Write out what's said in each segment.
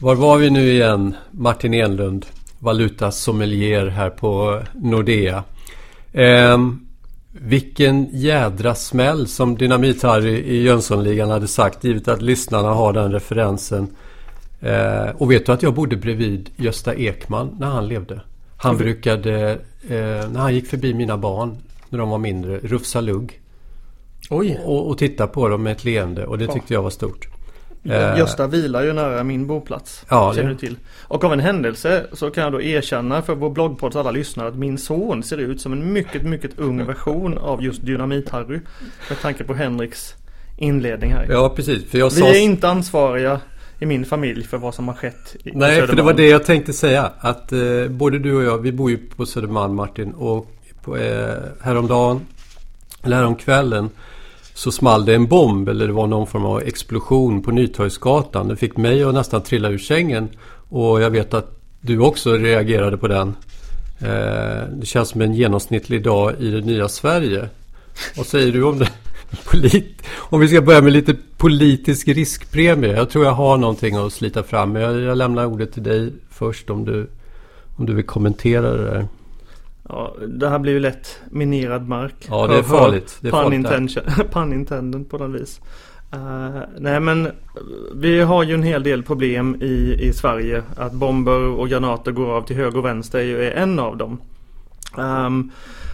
Var var vi nu igen? Martin Enlund, valutasommelier här på Nordea. Eh, vilken jädra smäll som Dynamit-Harry i Jönssonligan hade sagt givet att lyssnarna har den referensen. Eh, och vet du att jag bodde bredvid Gösta Ekman när han levde? Han mm. brukade, eh, när han gick förbi mina barn när de var mindre, rufsa lugg. Oj. Och, och titta på dem med ett leende och det tyckte jag var stort. Eh, Gösta vilar ju nära min boplats. Ja, känner du till. Och av en händelse så kan jag då erkänna för vår bloggpodds alla lyssnare att min son ser ut som en mycket, mycket ung version av just Dynamit-Harry. Med tanke på Henriks inledning här. Ja, precis. För jag Vi sa... är inte ansvariga i min familj för vad som har skett. I Nej, för det var det jag tänkte säga. Att eh, både du och jag, vi bor ju på Södermalm Martin. Och på, eh, häromdagen, eller häromkvällen så small det en bomb eller det var någon form av explosion på Nytorgsgatan. Det fick mig att nästan trilla ur sängen. Och jag vet att du också reagerade på den. Eh, det känns som en genomsnittlig dag i det nya Sverige. Vad säger du om det? Polit om vi ska börja med lite politisk riskpremie. Jag tror jag har någonting att slita fram. Jag, jag lämnar ordet till dig först om du, om du vill kommentera det där. Ja, det här blir ju lätt minerad mark. Ja, det är farligt. Det är pun, intention, pun intended på något vis. Uh, nej men vi har ju en hel del problem i, i Sverige. Att bomber och granater går av till höger och vänster är ju en av dem. Um,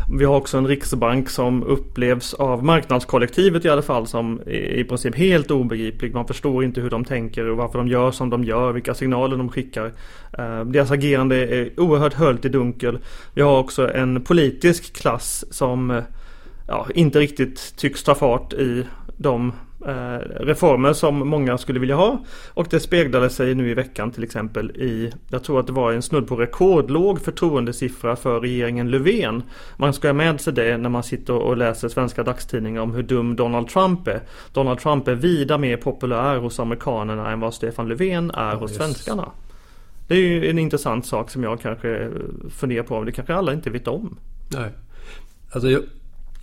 vi har också en riksbank som upplevs av marknadskollektivet i alla fall som i princip helt obegriplig. Man förstår inte hur de tänker och varför de gör som de gör, vilka signaler de skickar. Eh, deras agerande är oerhört höljt i dunkel. Vi har också en politisk klass som eh, ja, inte riktigt tycks ta fart i de Eh, reformer som många skulle vilja ha. Och det speglade sig nu i veckan till exempel i, jag tror att det var en snudd på rekordlåg förtroendesiffra för regeringen Löfven. Man ska ha med sig det när man sitter och läser svenska dagstidningar om hur dum Donald Trump är. Donald Trump är vida mer populär hos amerikanerna än vad Stefan Löfven är hos svenskarna. Det är ju en intressant sak som jag kanske funderar på, det kanske alla inte vet om. Nej. Alltså jag,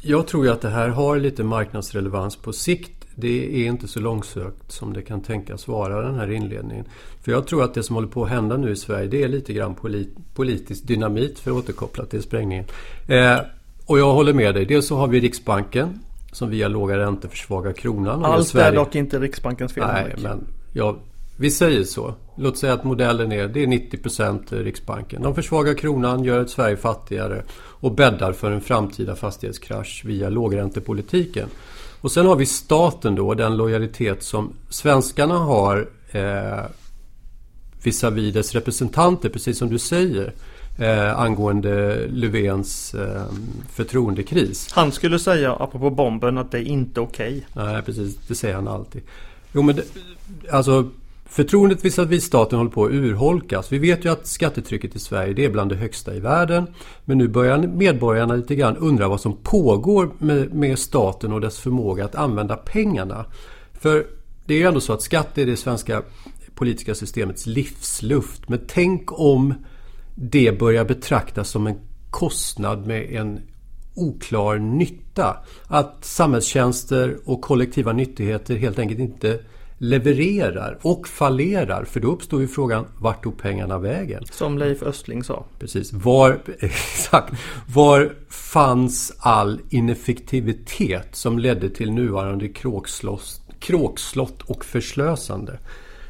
jag tror ju att det här har lite marknadsrelevans på sikt det är inte så långsökt som det kan tänkas vara den här inledningen. För jag tror att det som håller på att hända nu i Sverige det är lite grann polit, politisk dynamit för att återkoppla till sprängningen. Eh, och jag håller med dig. Dels så har vi Riksbanken som via låga räntor försvagar kronan. Allt är dock inte Riksbankens fel. Nej, men ja, vi säger så. Låt säga att modellen är, det är 90% Riksbanken. De försvagar kronan, gör ett Sverige fattigare och bäddar för en framtida fastighetskrasch via lågräntepolitiken. Och sen har vi staten då, den lojalitet som svenskarna har eh, visavi dess representanter, precis som du säger. Eh, angående Löfvens eh, förtroendekris. Han skulle säga, apropå bomben, att det är inte okej. Okay. Nej, precis. Det säger han alltid. Jo, men det, alltså Förtroendet visavi staten håller på att urholkas. Vi vet ju att skattetrycket i Sverige det är bland det högsta i världen. Men nu börjar medborgarna lite grann undra vad som pågår med, med staten och dess förmåga att använda pengarna. För det är ju ändå så att skatt är det svenska politiska systemets livsluft. Men tänk om det börjar betraktas som en kostnad med en oklar nytta. Att samhällstjänster och kollektiva nyttigheter helt enkelt inte levererar och fallerar. För då uppstår ju frågan, vart tog pengarna vägen? Som Leif Östling sa. Precis. Var, exakt, var fanns all ineffektivitet som ledde till nuvarande kråkslott, kråkslott och förslösande?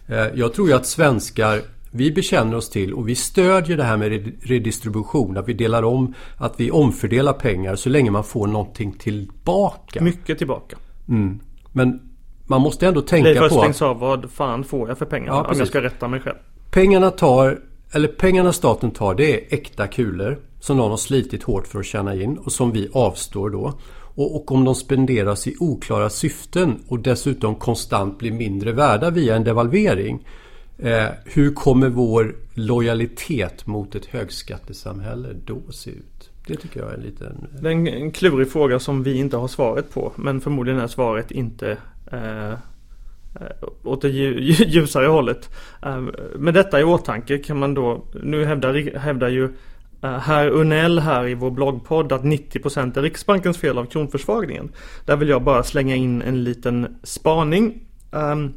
Eh, jag tror ju att svenskar vi bekänner oss till och vi stödjer det här med redistribution. Att vi delar om, att vi omfördelar pengar så länge man får någonting tillbaka. Mycket tillbaka. Mm. Men man måste ändå tänka på... Leif sa vad fan får jag för pengarna? Ja, om jag ska rätta mig själv. Pengarna tar, eller pengarna staten tar det är äkta kulor. Som någon har slitit hårt för att tjäna in och som vi avstår då. Och, och, om de spenderas i oklara syften och dessutom konstant blir mindre värda via en devalvering. Eh, hur kommer vår lojalitet mot ett högskattesamhälle då se ut? Det tycker jag är en liten... Det är en klurig fråga som vi inte har svaret på. Men förmodligen är svaret inte Eh, eh, åt det ljusare hållet. Eh, med detta i åtanke kan man då, nu hävdar, hävdar ju eh, Herr Unell här i vår bloggpodd att 90% är Riksbankens fel av kronförsvagningen. Där vill jag bara slänga in en liten spaning. Ehm,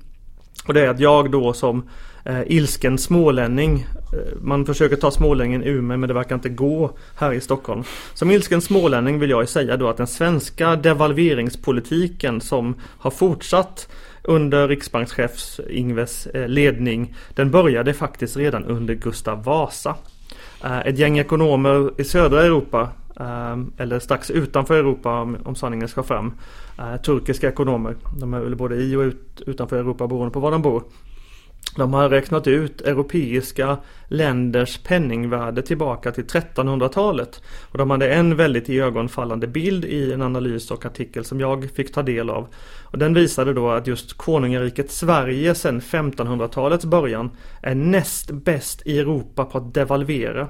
och det är att jag då som eh, ilsken smålänning eh, Man försöker ta smålänningen ur mig men det verkar inte gå här i Stockholm. Som ilsken smålänning vill jag säga då att den svenska devalveringspolitiken som har fortsatt under riksbankschefs Ingves eh, ledning Den började faktiskt redan under Gustav Vasa. Eh, ett gäng ekonomer i södra Europa eller strax utanför Europa om sanningen ska fram. Turkiska ekonomer. De är väl både i och utanför Europa beroende på var de bor. De har räknat ut europeiska länders penningvärde tillbaka till 1300-talet. Och de hade en väldigt iögonfallande bild i en analys och artikel som jag fick ta del av. Och den visade då att just konungariket Sverige sedan 1500-talets början är näst bäst i Europa på att devalvera.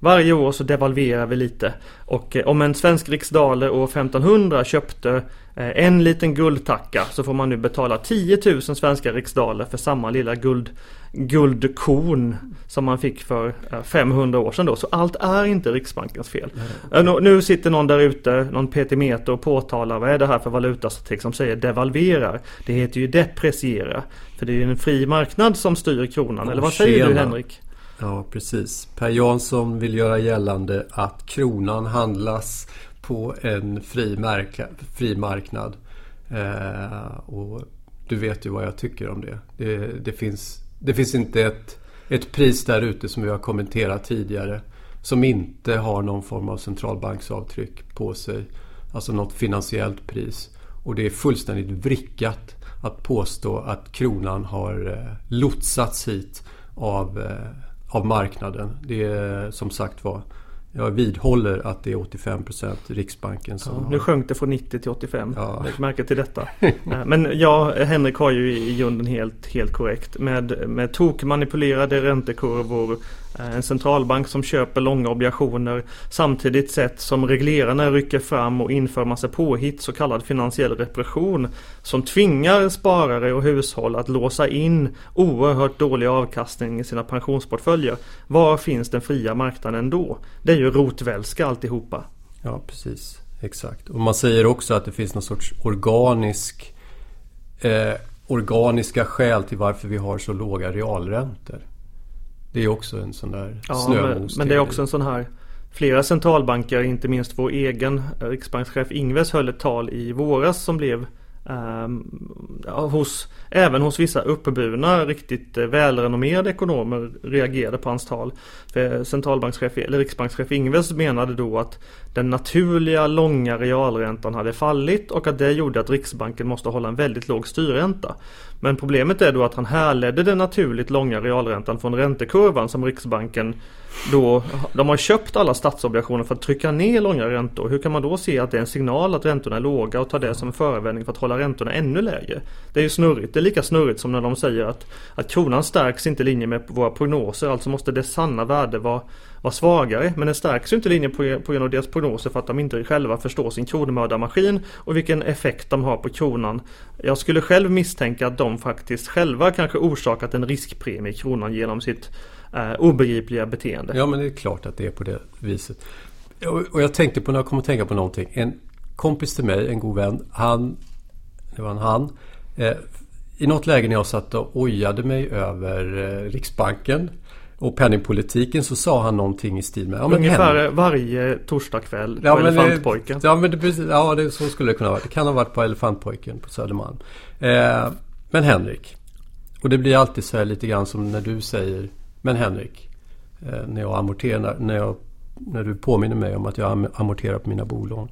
Varje år så devalverar vi lite och eh, om en svensk riksdaler år 1500 köpte eh, en liten guldtacka så får man nu betala 10 000 svenska riksdaler för samma lilla guld, guldkorn som man fick för 500 år sedan då. Så allt är inte Riksbankens fel. Mm. Nu sitter någon där ute, någon petimeter och påtalar vad är det här för valutastatistik som säger devalverar. Det heter ju depreciera. För det är ju en fri marknad som styr kronan. Eller vad säger du Henrik? Ja, precis. Per Jansson vill göra gällande att kronan handlas på en fri, märka, fri marknad. Eh, och du vet ju vad jag tycker om det. Det, det finns, det finns inte ett, ett pris där ute som vi har kommenterat tidigare som inte har någon form av centralbanksavtryck på sig. Alltså något finansiellt pris. Och det är fullständigt vrickat att påstå att kronan har eh, lotsats hit av eh, av marknaden. Det är som sagt var jag vidhåller att det är 85% Riksbanken som ja, Nu sjönk det från 90 till 85. Ja. Lägg märke till detta. Eh, men ja, Henrik har ju i grunden helt, helt korrekt. Med, med tokmanipulerade räntekurvor Eh, en centralbank som köper långa obligationer samtidigt sett som reglerarna rycker fram och inför massa påhitt, så kallad finansiell repression, som tvingar sparare och hushåll att låsa in oerhört dålig avkastning i sina pensionsportföljer. Var finns den fria marknaden då? Det är ju rotvälska alltihopa. Ja, precis. Exakt. Och man säger också att det finns någon sorts organisk eh, organiska skäl till varför vi har så låga realräntor. Det är också en sån där ja, men, men det är också en sån här Flera centralbanker, inte minst vår egen riksbankschef Ingves höll ett tal i våras som blev eh, Ehm, hos, även hos vissa uppburna, riktigt eh, välrenommerade ekonomer reagerade på hans tal. För centralbankschef, eller riksbankschef Ingves menade då att den naturliga långa realräntan hade fallit och att det gjorde att Riksbanken måste hålla en väldigt låg styrränta. Men problemet är då att han härledde den naturligt långa realräntan från räntekurvan som Riksbanken då, de har köpt alla statsobligationer för att trycka ner långa räntor. Hur kan man då se att det är en signal att räntorna är låga och ta det som en förevändning för att hålla räntorna ännu lägre? Det är ju snurrigt. Det är lika snurrigt som när de säger att, att kronan stärks inte i linje med våra prognoser. Alltså måste det sanna värde vara, vara svagare. Men den stärks ju inte i linje på, på grund av deras prognoser för att de inte själva förstår sin kronmördarmaskin och vilken effekt de har på kronan. Jag skulle själv misstänka att de faktiskt själva kanske orsakat en riskpremie i kronan genom sitt eh, obegripliga beteende. Ja men det är klart att det är på det viset. Och jag tänkte på när jag kom att tänka på någonting. En kompis till mig, en god vän, han, det var en han. Eh, I något läge när jag satt och ojade mig över eh, Riksbanken och penningpolitiken så sa han någonting i stil med... Ja, Ungefär Henrik, varje torsdagkväll ja, på Elefantpojken. Ja, men det, ja det, så skulle det kunna vara. Det kan ha varit på Elefantpojken på Södermalm. Eh, men Henrik. Och det blir alltid så här lite grann som när du säger men Henrik, eh, när jag amorterar, när, jag, när du påminner mig om att jag amorterar på mina bolån.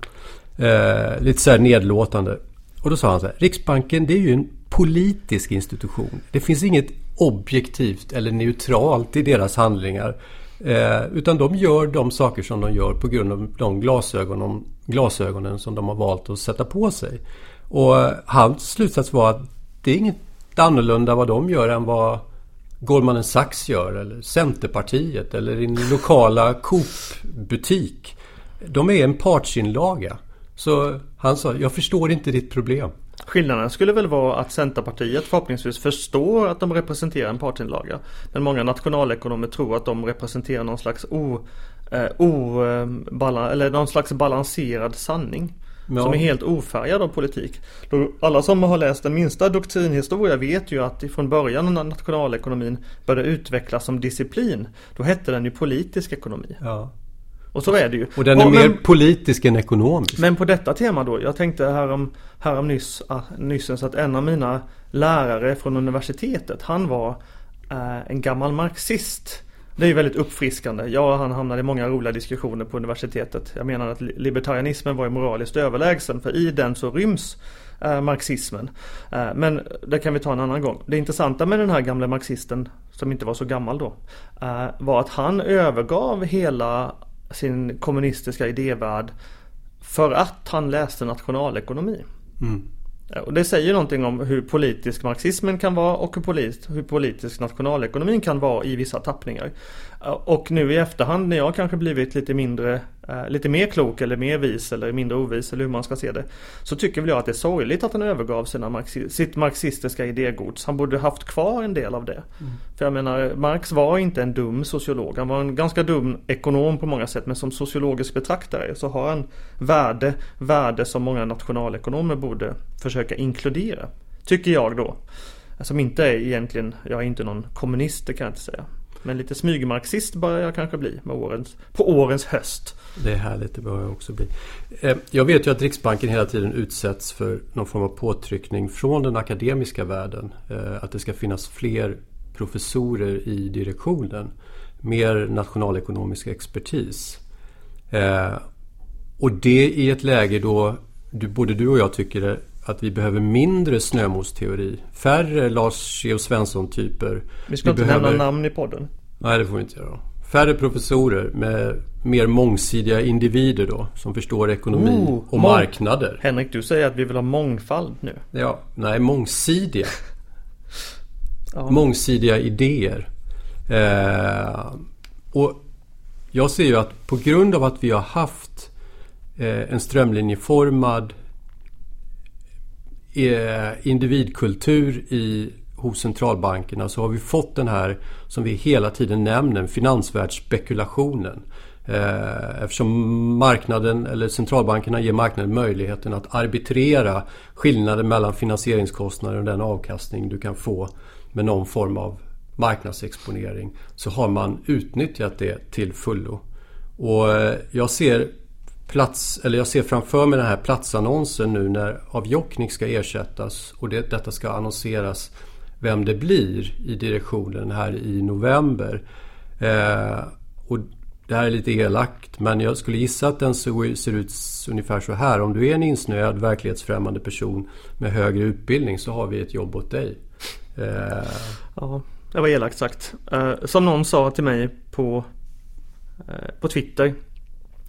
Eh, lite så här nedlåtande. Och då sa han så här, Riksbanken det är ju en politisk institution. Det finns inget objektivt eller neutralt i deras handlingar. Eh, utan de gör de saker som de gör på grund av de glasögonen, glasögonen som de har valt att sätta på sig. Och hans slutsats var att det är inget annorlunda vad de gör än vad Goldman Sachs gör eller Centerpartiet eller din lokala Coop-butik. De är en partsinlaga. Så han sa, jag förstår inte ditt problem. Skillnaden skulle väl vara att Centerpartiet förhoppningsvis förstår att de representerar en partsinlaga. Men många nationalekonomer tror att de representerar någon slags o, eh, o, eh, eller någon slags balanserad sanning. Ja. Som är helt ofärgad av politik. Alla som har läst den minsta doktrinhistoria vet ju att från början när nationalekonomin började utvecklas som disciplin. Då hette den ju politisk ekonomi. Ja. Och så är det ju. Och den är och, mer men, politisk än ekonomisk. Men på detta tema då. Jag tänkte härom, härom nyss, ah, nyssens att en av mina lärare från universitetet. Han var eh, en gammal marxist. Det är ju väldigt uppfriskande. Jag och han hamnade i många roliga diskussioner på universitetet. Jag menar att libertarianismen var ju moraliskt överlägsen för i den så ryms eh, marxismen. Eh, men det kan vi ta en annan gång. Det intressanta med den här gamla marxisten som inte var så gammal då eh, var att han övergav hela sin kommunistiska idévärld för att han läste nationalekonomi. Mm. Eh, och det säger någonting om hur politisk marxismen kan vara och hur, politisk, hur politisk nationalekonomin kan vara i vissa tappningar. Och nu i efterhand när jag kanske blivit lite mindre Eh, lite mer klok eller mer vis eller mindre ovis eller hur man ska se det. Så tycker väl jag att det är sorgligt att han övergav sina marxi sitt marxistiska idégods. Han borde haft kvar en del av det. Mm. För jag menar, Marx var inte en dum sociolog. Han var en ganska dum ekonom på många sätt. Men som sociologisk betraktare så har han värde, värde som många nationalekonomer borde försöka inkludera. Tycker jag då. Som inte är egentligen, jag är inte någon kommunist det kan jag inte säga. Men lite smygmarxist börjar jag kanske bli med årens, på årens höst. Det är härligt, det börjar jag också bli. Eh, jag vet ju att Riksbanken hela tiden utsätts för någon form av påtryckning från den akademiska världen. Eh, att det ska finnas fler professorer i direktionen. Mer nationalekonomisk expertis. Eh, och det i ett läge då både du och jag tycker att vi behöver mindre snömosteori. Färre Lars Georg Svensson-typer. Vi ska vi inte behöver... nämna namn i podden. Nej, det får vi inte göra. Färre professorer med mer mångsidiga individer då som förstår ekonomi oh, och marknader. Henrik, du säger att vi vill ha mångfald nu. Ja, nej mångsidiga. ja. Mångsidiga idéer. Eh, och jag ser ju att på grund av att vi har haft eh, en strömlinjeformad Eh, individkultur i hos centralbankerna så har vi fått den här som vi hela tiden nämner, finansvärldsspekulationen. Eh, eftersom marknaden eller centralbankerna ger marknaden möjligheten att arbitrera skillnaden mellan finansieringskostnader och den avkastning du kan få med någon form av marknadsexponering så har man utnyttjat det till fullo. Och eh, jag ser plats, eller jag ser framför mig den här platsannonsen nu när Avjoknik ska ersättas och det, detta ska annonseras vem det blir i direktionen här i november. Eh, och det här är lite elakt men jag skulle gissa att den ser ut ungefär så här. Om du är en insnöad verklighetsfrämmande person med högre utbildning så har vi ett jobb åt dig. Eh. Ja, det var elakt sagt. Eh, som någon sa till mig på, eh, på Twitter.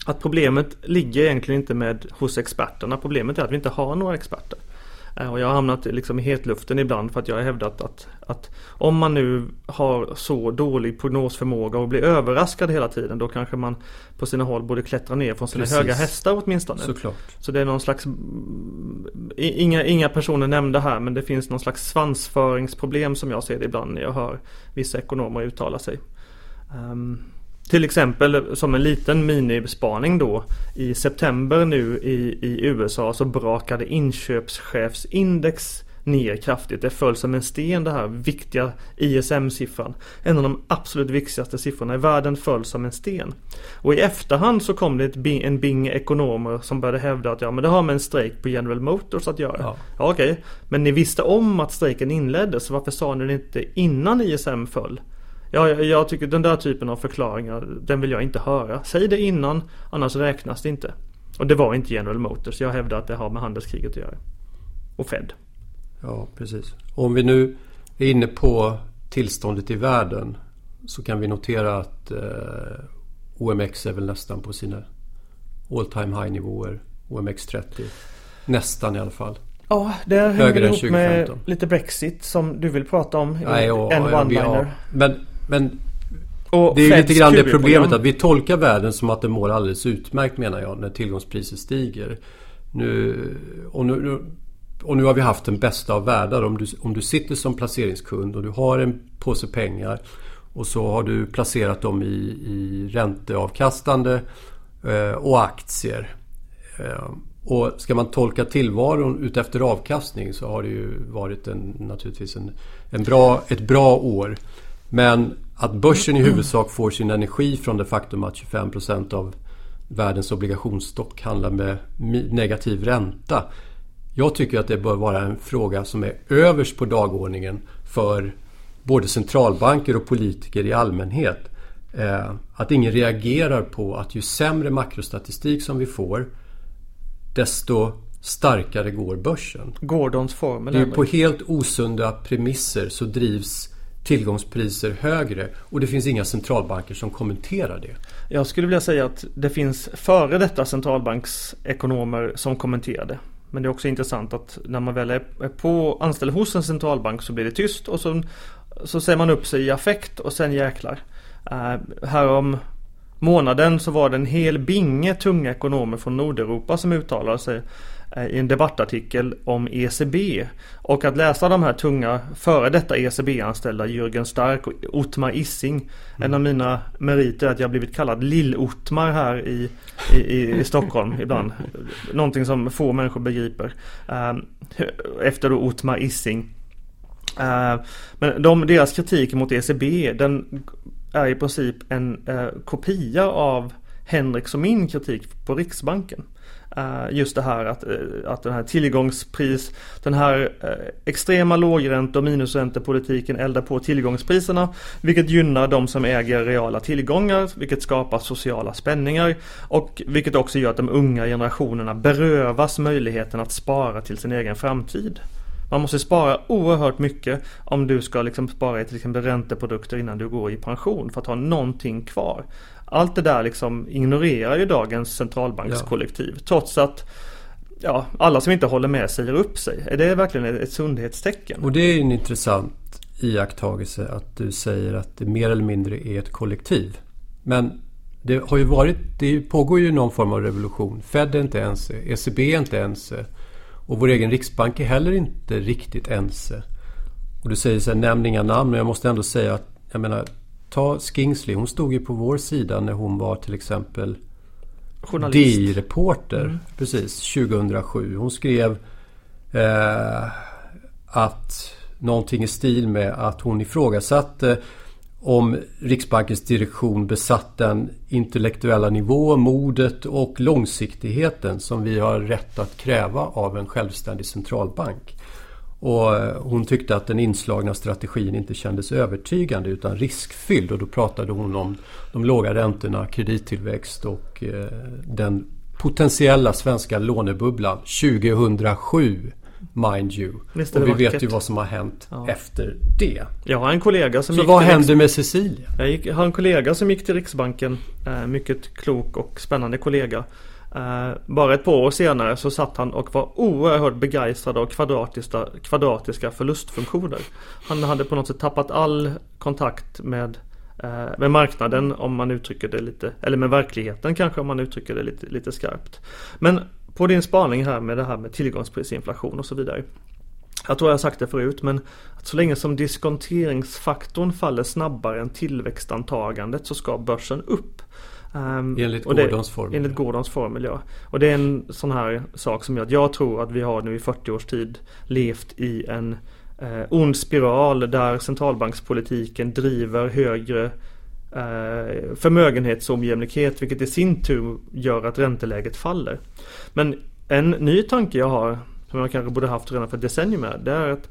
Att problemet ligger egentligen inte med hos experterna. Problemet är att vi inte har några experter. Eh, och jag har hamnat liksom i hetluften ibland för att jag har hävdat att, att om man nu har så dålig prognosförmåga och blir överraskad hela tiden då kanske man på sina håll borde klättra ner från sina Precis. höga hästar åtminstone. Såklart. Så det är någon slags Inga, inga personer nämnda här men det finns någon slags svansföringsproblem som jag ser det ibland när jag hör vissa ekonomer uttala sig. Um, till exempel som en liten minispaning då I september nu i, i USA så brakade inköpschefsindex ner kraftigt. Det föll som en sten det här viktiga ISM-siffran. En av de absolut viktigaste siffrorna i världen föll som en sten. Och i efterhand så kom det ett en bing ekonomer som började hävda att ja men det har med en strejk på General Motors att göra. Ja, ja okej. Men ni visste om att strejken inleddes varför sa ni det inte innan ISM föll? Ja, jag, jag tycker den där typen av förklaringar, den vill jag inte höra. Säg det innan, annars räknas det inte. Och det var inte General Motors. Jag hävdar att det har med handelskriget att göra. Och Fed. Ja, precis. Om vi nu är inne på tillståndet i världen så kan vi notera att eh, OMX är väl nästan på sina all time high nivåer. OMX30. Nästan i alla fall. Ja, det hänger ihop med lite Brexit som du vill prata om. Nej, och, en one-liner. Men men och det är lite grann det problemet att vi tolkar världen som att det mår alldeles utmärkt menar jag när tillgångspriset stiger. Nu, och, nu, och nu har vi haft den bästa av världar. Om du, om du sitter som placeringskund och du har en påse pengar och så har du placerat dem i, i ränteavkastande eh, och aktier. Eh, Och ska man tolka tillvaron utefter avkastning så har det ju varit en, naturligtvis en, en bra, ett bra år. Men att börsen i huvudsak får sin energi från det faktum att 25% av världens obligationsstock handlar med negativ ränta. Jag tycker att det bör vara en fråga som är överst på dagordningen för både centralbanker och politiker i allmänhet. Eh, att ingen reagerar på att ju sämre makrostatistik som vi får desto starkare går börsen. Gordons formel. Det är på helt osunda premisser så drivs tillgångspriser högre och det finns inga centralbanker som kommenterar det. Jag skulle vilja säga att det finns före detta centralbanksekonomer som kommenterar det. Men det är också intressant att när man väl är på anställd hos en centralbank så blir det tyst och så, så säger man upp sig i affekt och sen jäklar. Uh, härom månaden så var det en hel binge tunga ekonomer från Nordeuropa som uttalade sig i en debattartikel om ECB. Och att läsa de här tunga före detta ECB-anställda Jürgen Stark och Ottmar Issing. Mm. En av mina meriter är att jag blivit kallad Lill-Ottmar här i, i, i Stockholm ibland. Någonting som få människor begriper. Eh, efter då Ottmar Issing. Eh, men de, deras kritik mot ECB den är i princip en kopia av Henriks och min kritik på Riksbanken. Just det här att, eh, att den här tillgångspris, den här eh, extrema lågränte och minusräntepolitiken eldar på tillgångspriserna. Vilket gynnar de som äger reala tillgångar, vilket skapar sociala spänningar. Och vilket också gör att de unga generationerna berövas möjligheten att spara till sin egen framtid. Man måste spara oerhört mycket om du ska liksom spara i till exempel ränteprodukter innan du går i pension för att ha någonting kvar. Allt det där liksom ignorerar ju dagens centralbankskollektiv. Ja. Trots att ja, alla som inte håller med säger upp sig. Är det verkligen ett sundhetstecken? Och det är en intressant iakttagelse att du säger att det mer eller mindre är ett kollektiv. Men det har ju varit, det pågår ju någon form av revolution. Fed är inte ense, ECB är inte ense och vår egen riksbank är heller inte riktigt ense. Och du säger så här, nämn inga namn, men jag måste ändå säga att jag menar, ta Skingsley. Hon stod ju på vår sida när hon var till exempel DI-reporter. Mm. Precis, 2007. Hon skrev eh, att någonting i stil med att hon ifrågasatte om Riksbankens direktion besatt den intellektuella nivå, modet och långsiktigheten som vi har rätt att kräva av en självständig centralbank. Och eh, hon tyckte att den inslagna strategin inte kändes övertygande utan riskfylld. Och då pratade hon om de låga räntorna, kredittillväxt och eh, den potentiella svenska lånebubblan 2007. Mind you. Visst och vi vackert. vet ju vad som har hänt ja. efter det. Jag har en kollega som Så gick vad hände med Cecilia? Jag, gick, jag har en kollega som gick till Riksbanken. Eh, mycket klok och spännande kollega. Eh, bara ett par år senare så satt han och var oerhört begeistrad av kvadratiska, kvadratiska förlustfunktioner. Han hade på något sätt tappat all kontakt med, eh, med marknaden om man uttrycker det lite, eller med verkligheten kanske om man uttrycker det lite, lite skarpt. Men på din spaning här med det här med tillgångsprisinflation och så vidare. Jag tror jag sagt det förut men att så länge som diskonteringsfaktorn faller snabbare än tillväxtantagandet så ska börsen upp. Um, enligt Gordons formel. Enligt Gordons formel ja. Och det är en sån här sak som gör att jag tror att vi har nu i 40 års tid levt i en eh, ond spiral där centralbankspolitiken driver högre eh, förmögenhetsojämlikhet vilket i sin tur gör att ränteläget faller. Men en ny tanke jag har som jag kanske borde haft redan för ett decennium med det är att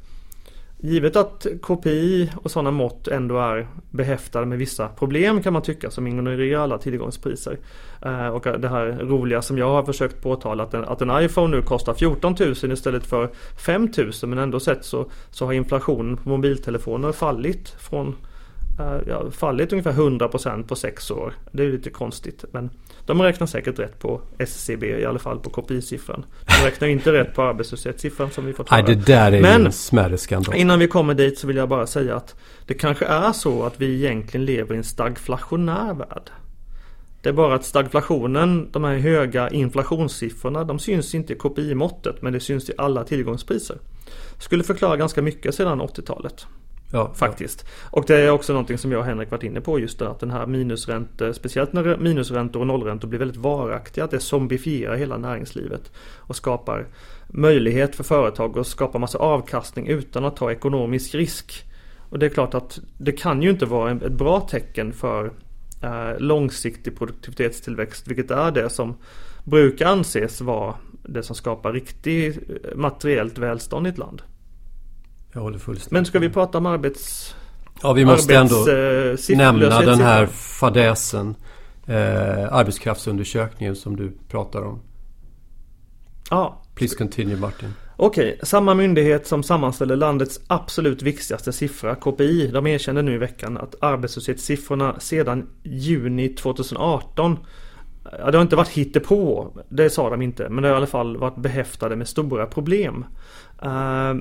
Givet att KPI och sådana mått ändå är behäftade med vissa problem kan man tycka som ignorerar alla tillgångspriser. Eh, och det här roliga som jag har försökt påtala att en, att en iPhone nu kostar 14 000 istället för 5 000 men ändå sett så, så har inflationen på mobiltelefoner fallit från ja, fallit ungefär 100% på sex år. Det är lite konstigt men de räknar säkert rätt på SCB i alla fall på KPI-siffran. De räknar inte rätt på arbetslöshetssiffran som vi fått höra. Nej det där är men, en smärre skandal. Innan vi kommer dit så vill jag bara säga att det kanske är så att vi egentligen lever i en stagflationär värld. Det är bara att stagflationen, de här höga inflationssiffrorna, de syns inte i KPI-måttet men det syns i alla tillgångspriser. Skulle förklara ganska mycket sedan 80-talet. Ja, faktiskt. Ja. Och det är också någonting som jag och Henrik varit inne på just det att den här minusräntor, speciellt när minusräntor och nollräntor blir väldigt varaktiga, att det zombifierar hela näringslivet och skapar möjlighet för företag att skapa massa avkastning utan att ta ekonomisk risk. Och det är klart att det kan ju inte vara ett bra tecken för eh, långsiktig produktivitetstillväxt, vilket är det som brukar anses vara det som skapar riktigt eh, materiellt välstånd i ett land. Jag håller fullständigt Men ska vi prata om arbets... Ja, vi måste ändå äh, nämna den här fadäsen. Eh, arbetskraftsundersökningen som du pratar om. Ja. Please continue Martin. Okej, okay. samma myndighet som sammanställer landets absolut viktigaste siffra, KPI, de erkände nu i veckan att arbetslöshetssiffrorna sedan juni 2018 Ja, det har inte varit hittepå, det sa de inte, men det har i alla fall varit behäftade med stora problem. Uh,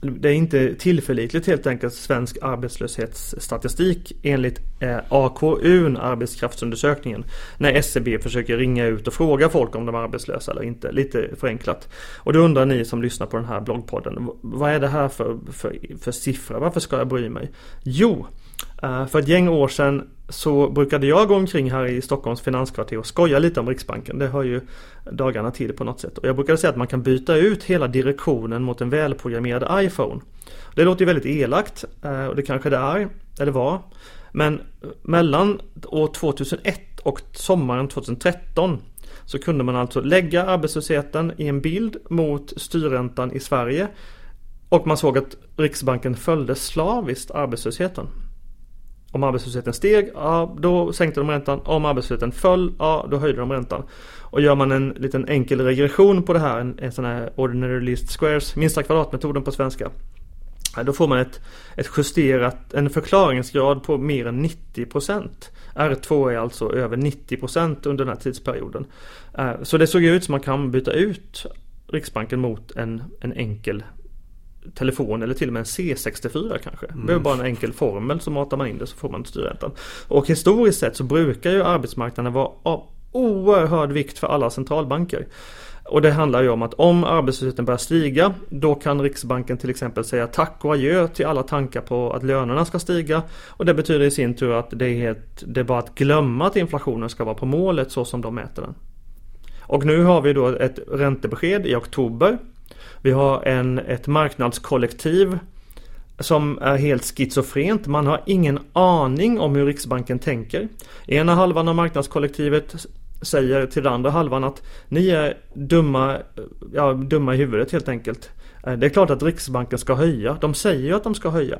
det är inte tillförlitligt helt enkelt svensk arbetslöshetsstatistik enligt eh, AKU, arbetskraftsundersökningen. När SCB försöker ringa ut och fråga folk om de är arbetslösa eller inte. Lite förenklat. Och då undrar ni som lyssnar på den här bloggpodden. Vad är det här för, för, för siffra? Varför ska jag bry mig? Jo, eh, för ett gäng år sedan så brukade jag gå omkring här i Stockholms finanskvarter och skoja lite om Riksbanken. Det hör ju dagarna till på något sätt. Och jag brukade säga att man kan byta ut hela direktionen mot en välprogrammerad iPhone. Det låter ju väldigt elakt eh, och det kanske det är, eller var. Men mellan år 2001 och sommaren 2013 så kunde man alltså lägga arbetslösheten i en bild mot styrräntan i Sverige. Och man såg att Riksbanken följde slaviskt arbetslösheten. Om arbetslösheten steg, ja då sänkte de räntan. Om arbetslösheten föll, ja då höjde de räntan. Och gör man en liten enkel regression på det här, en, en sån här ordinary least squares, minsta kvadratmetoden på svenska. Då får man ett, ett justerat, en förklaringsgrad på mer än 90%. R2 är alltså över 90% under den här tidsperioden. Eh, så det såg ut som man kan byta ut Riksbanken mot en, en enkel telefon eller till och med en C64 kanske. Mm. Behöver bara en enkel formel så matar man in det så får man styrräntan. Och historiskt sett så brukar ju arbetsmarknaden vara av oerhörd vikt för alla centralbanker. Och det handlar ju om att om arbetslösheten börjar stiga då kan Riksbanken till exempel säga tack och adjö till alla tankar på att lönerna ska stiga. Och det betyder i sin tur att det är, helt, det är bara att glömma att inflationen ska vara på målet så som de mäter den. Och nu har vi då ett räntebesked i oktober vi har en, ett marknadskollektiv som är helt schizofrent. Man har ingen aning om hur Riksbanken tänker. Ena halvan av marknadskollektivet säger till den andra halvan att ni är dumma, ja, dumma i huvudet helt enkelt. Eh, det är klart att Riksbanken ska höja. De säger ju att de ska höja.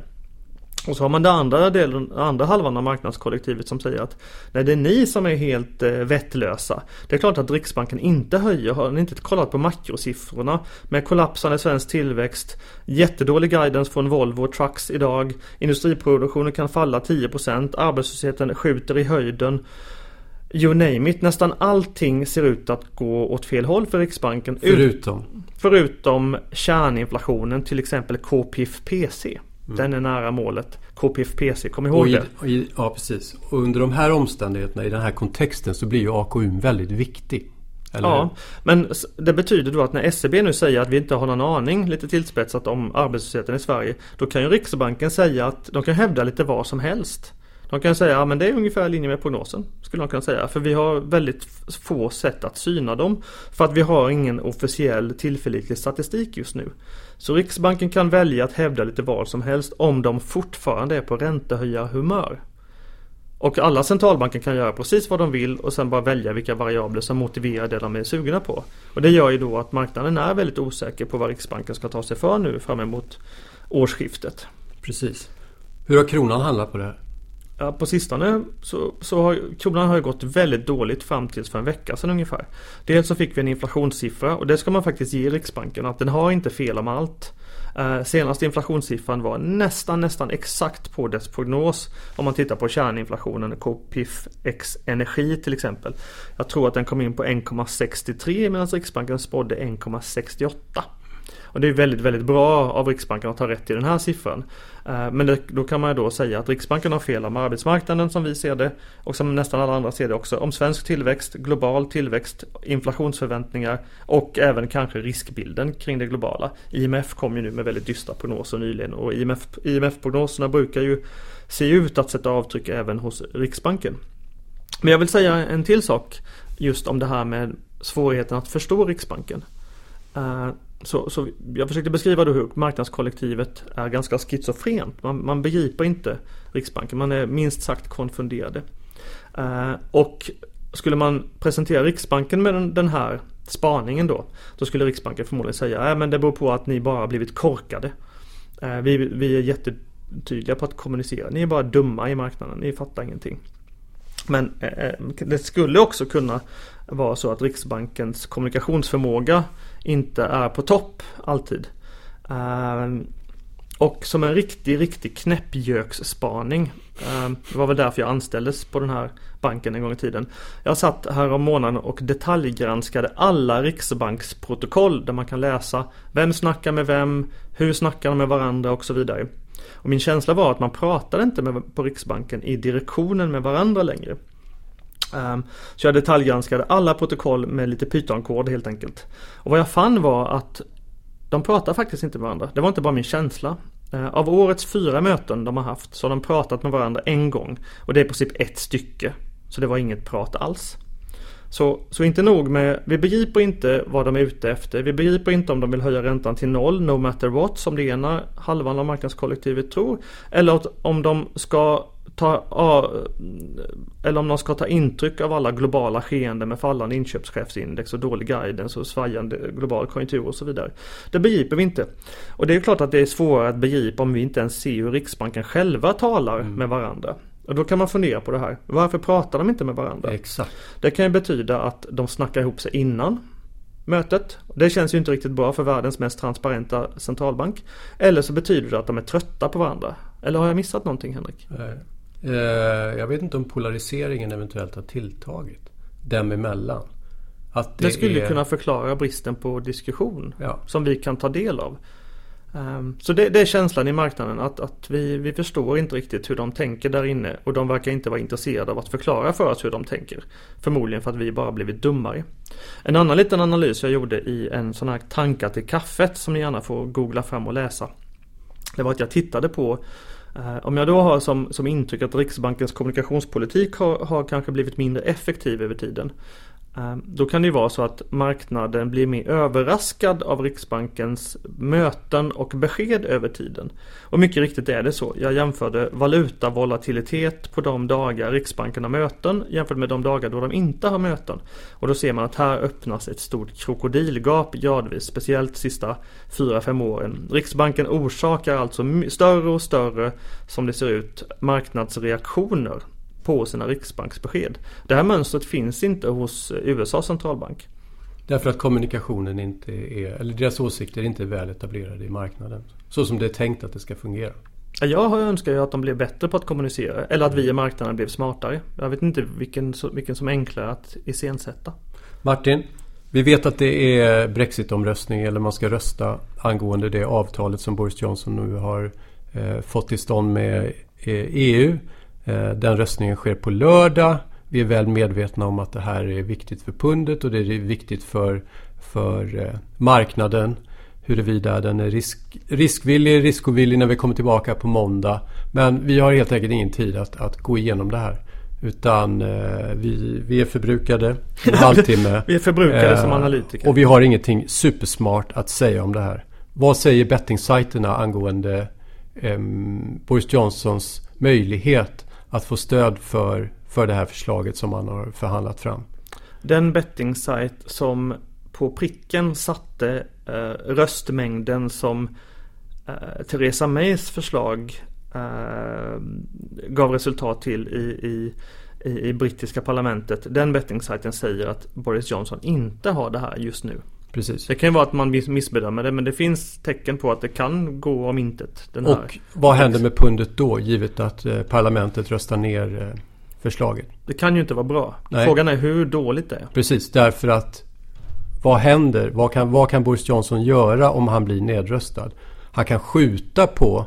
Och så har man den andra, delen, andra halvan av marknadskollektivet som säger att Nej det är ni som är helt eh, vettlösa. Det är klart att Riksbanken inte höjer. Har ni inte kollat på makrosiffrorna? Med kollapsande svensk tillväxt, jättedålig guidance från Volvo Trucks idag. Industriproduktionen kan falla 10%, arbetslösheten skjuter i höjden. You name it, nästan allting ser ut att gå åt fel håll för Riksbanken. Förutom? Förutom kärninflationen, till exempel KPIF-PC. Mm. Den är nära målet. KPFPC, kom ihåg i, det. I, ja precis. Och under de här omständigheterna, i den här kontexten så blir ju AKU väldigt viktig. Eller? Ja, men det betyder då att när SCB e nu säger att vi inte har någon aning, lite tillspetsat, om arbetslösheten i Sverige. Då kan ju Riksbanken säga att de kan hävda lite vad som helst. De kan säga att ja, det är ungefär i linje med prognosen. Skulle de kunna säga. För vi har väldigt få sätt att syna dem. För att vi har ingen officiell tillförlitlig statistik just nu. Så Riksbanken kan välja att hävda lite vad som helst om de fortfarande är på räntehöjarhumör. Och alla centralbanker kan göra precis vad de vill och sen bara välja vilka variabler som motiverar det de är sugna på. Och det gör ju då att marknaden är väldigt osäker på vad Riksbanken ska ta sig för nu fram emot årsskiftet. Precis. Hur har kronan handlat på det här? Ja, på sistone så, så har kronan har gått väldigt dåligt fram tills för en vecka sedan ungefär. Dels så fick vi en inflationssiffra och det ska man faktiskt ge Riksbanken att den har inte fel om allt. Eh, senaste inflationssiffran var nästan nästan exakt på dess prognos om man tittar på kärninflationen KPIF X Energi till exempel. Jag tror att den kom in på 1,63 medan Riksbanken spådde 1,68. Och det är väldigt, väldigt bra av Riksbanken att ha rätt i den här siffran. Eh, men det, då kan man då säga att Riksbanken har fel om arbetsmarknaden som vi ser det och som nästan alla andra ser det också. Om svensk tillväxt, global tillväxt, inflationsförväntningar och även kanske riskbilden kring det globala. IMF kom ju nu med väldigt dystra prognoser nyligen och IMF, IMF-prognoserna brukar ju se ut att sätta avtryck även hos Riksbanken. Men jag vill säga en till sak just om det här med svårigheten att förstå Riksbanken. Eh, så, så, jag försökte beskriva då hur marknadskollektivet är ganska schizofrent. Man, man begriper inte Riksbanken, man är minst sagt konfunderade. Eh, och skulle man presentera Riksbanken med den, den, här spaningen då, då skulle Riksbanken förmodligen säga, äh, att det beror på att ni bara blivit korkade. Eh, vi, vi är jättetydliga på att kommunicera, ni är bara dumma i marknaden, ni fattar ingenting. Men eh, eh det skulle också kunna vara så att Riksbankens kommunikationsförmåga inte är på topp alltid. Ehm, och som en riktig, riktig knäppgöksspaning, ehm, det var väl därför jag anställdes på den här banken en gång i tiden. Jag satt här om månaden och detaljgranskade alla riksbanksprotokoll där man kan läsa vem snackar med vem, hur snackar de med varandra och så vidare. Och min känsla var att man pratade inte med, på Riksbanken i direktionen med varandra längre. Ehm, så jag detaljgranskade alla protokoll med lite Python-kod helt enkelt. Och vad jag fann var att de pratar faktiskt inte med varandra. Det var inte bara min känsla. Ehm, av årets fyra möten de har haft så har de pratat med varandra en gång. Och det är på princip ett stycke. Så det var inget prat alls. Så, så inte nog med, vi begriper inte vad de är ute efter. Vi begriper inte om de vill höja räntan till noll, no matter what, som det ena halvan av marknadskollektivet tror. Eller om de ska ta, eller om de ska ta intryck av alla globala skeenden med fallande inköpschefsindex och dålig guidance och svajande global konjunktur och så vidare. Det begriper vi inte. Och det är klart att det är svårare att begripa om vi inte ens ser hur Riksbanken själva talar mm. med varandra. Och då kan man fundera på det här. Varför pratar de inte med varandra? Exakt. Det kan ju betyda att de snackar ihop sig innan mötet. Det känns ju inte riktigt bra för världens mest transparenta centralbank. Eller så betyder det att de är trötta på varandra. Eller har jag missat någonting Henrik? Nej. Eh, jag vet inte om polariseringen eventuellt har tilltagit dem emellan. Att det, det skulle är... kunna förklara bristen på diskussion ja. som vi kan ta del av. Um, så det, det, är känslan i marknaden att, att vi, vi förstår inte riktigt hur de tänker där inne och de verkar inte vara intresserade av att förklara för oss hur de tänker. Förmodligen för att vi bara blivit dummare. En annan liten analys jag gjorde i en sån här tankar till kaffet som ni gärna får googla fram och läsa. Det var att jag tittade på eh, om jag då har som, som intryck att Riksbankens kommunikationspolitik har, har kanske blivit mindre effektiv över tiden. Ehm, då kan det ju vara så att marknaden blir mer överraskad av Riksbankens möten och besked över tiden. Och mycket riktigt är det så. Jag jämförde valutavolatilitet på de dagar Riksbanken har möten jämfört med de dagar då de inte har möten. Och då ser man att här öppnas ett stort krokodilgap gradvis, speciellt sista 4-5 åren. Riksbanken orsakar alltså större och större, som det ser ut, marknadsreaktioner på sina riksbanksbesked. Det här mönstret finns inte hos USAs centralbank. Därför att kommunikationen inte är, eller deras åsikter inte är väl etablerade i marknaden. Så som det är tänkt att det ska fungera. Jag önskar ju att de blev bättre på att kommunicera. Eller att vi i marknaden blev smartare. Jag vet inte vilken, vilken som är enklare att iscensätta. Martin, vi vet att det är Brexitomröstning eller man ska rösta angående det avtalet som Boris Johnson nu har eh, fått till stånd med EU. Eh, den röstningen sker på lördag. Vi är väl medvetna om att det här är viktigt för pundet och det är viktigt för, för eh, marknaden. Huruvida den är risk, riskvillig, riskovillig när vi kommer tillbaka på måndag. Men vi har helt enkelt ingen tid att, att gå igenom det här. Utan eh, vi, vi är förbrukade en halvtimme. vi är förbrukade eh, som analytiker. Och vi har ingenting supersmart att säga om det här. Vad säger bettingsajterna angående eh, Boris Johnsons möjlighet att få stöd för, för det här förslaget som man har förhandlat fram. Den bettingsajt som på pricken satte eh, röstmängden som eh, Theresa Mays förslag eh, gav resultat till i, i, i, i brittiska parlamentet. Den bettingsajten säger att Boris Johnson inte har det här just nu. Precis. Det kan ju vara att man missbedömer det men det finns tecken på att det kan gå om intet. och vad händer med pundet då givet att eh, parlamentet röstar ner eh, förslaget? Det kan ju inte vara bra. Nej. Frågan är hur dåligt det är. Precis, därför att Vad händer? Vad kan, vad kan Boris Johnson göra om han blir nedröstad? Han kan skjuta på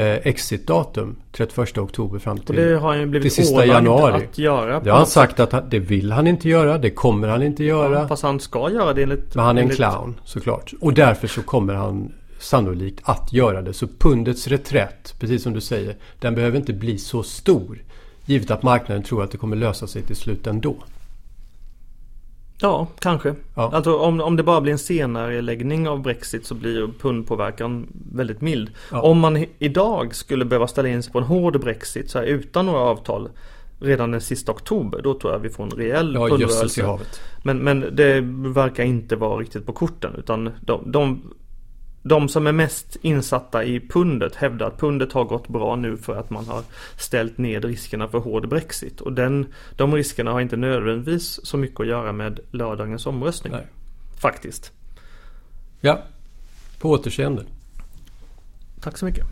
exitdatum 31 oktober fram till, Och det har han blivit till sista januari. att göra. Det har han sagt att han, det vill han inte göra. Det kommer han inte göra. Ja, fast han ska göra det enligt... Men han är en enligt, clown såklart. Och därför så kommer han sannolikt att göra det. Så pundets reträtt, precis som du säger, den behöver inte bli så stor. Givet att marknaden tror att det kommer lösa sig till slut ändå. Ja, kanske. Ja. Alltså om, om det bara blir en senare läggning av Brexit så blir pundpåverkan väldigt mild. Ja. Om man idag skulle behöva ställa in sig på en hård Brexit så här, utan några avtal redan den sista oktober, då tror jag vi får en rejäl Ja, pundrörelse. Men, men det verkar inte vara riktigt på korten utan de, de, de som är mest insatta i pundet hävdar att pundet har gått bra nu för att man har ställt ned riskerna för hård Brexit. Och den, de riskerna har inte nödvändigtvis så mycket att göra med lördagens omröstning. Nej. Faktiskt. Ja, på återseende. Tack så mycket.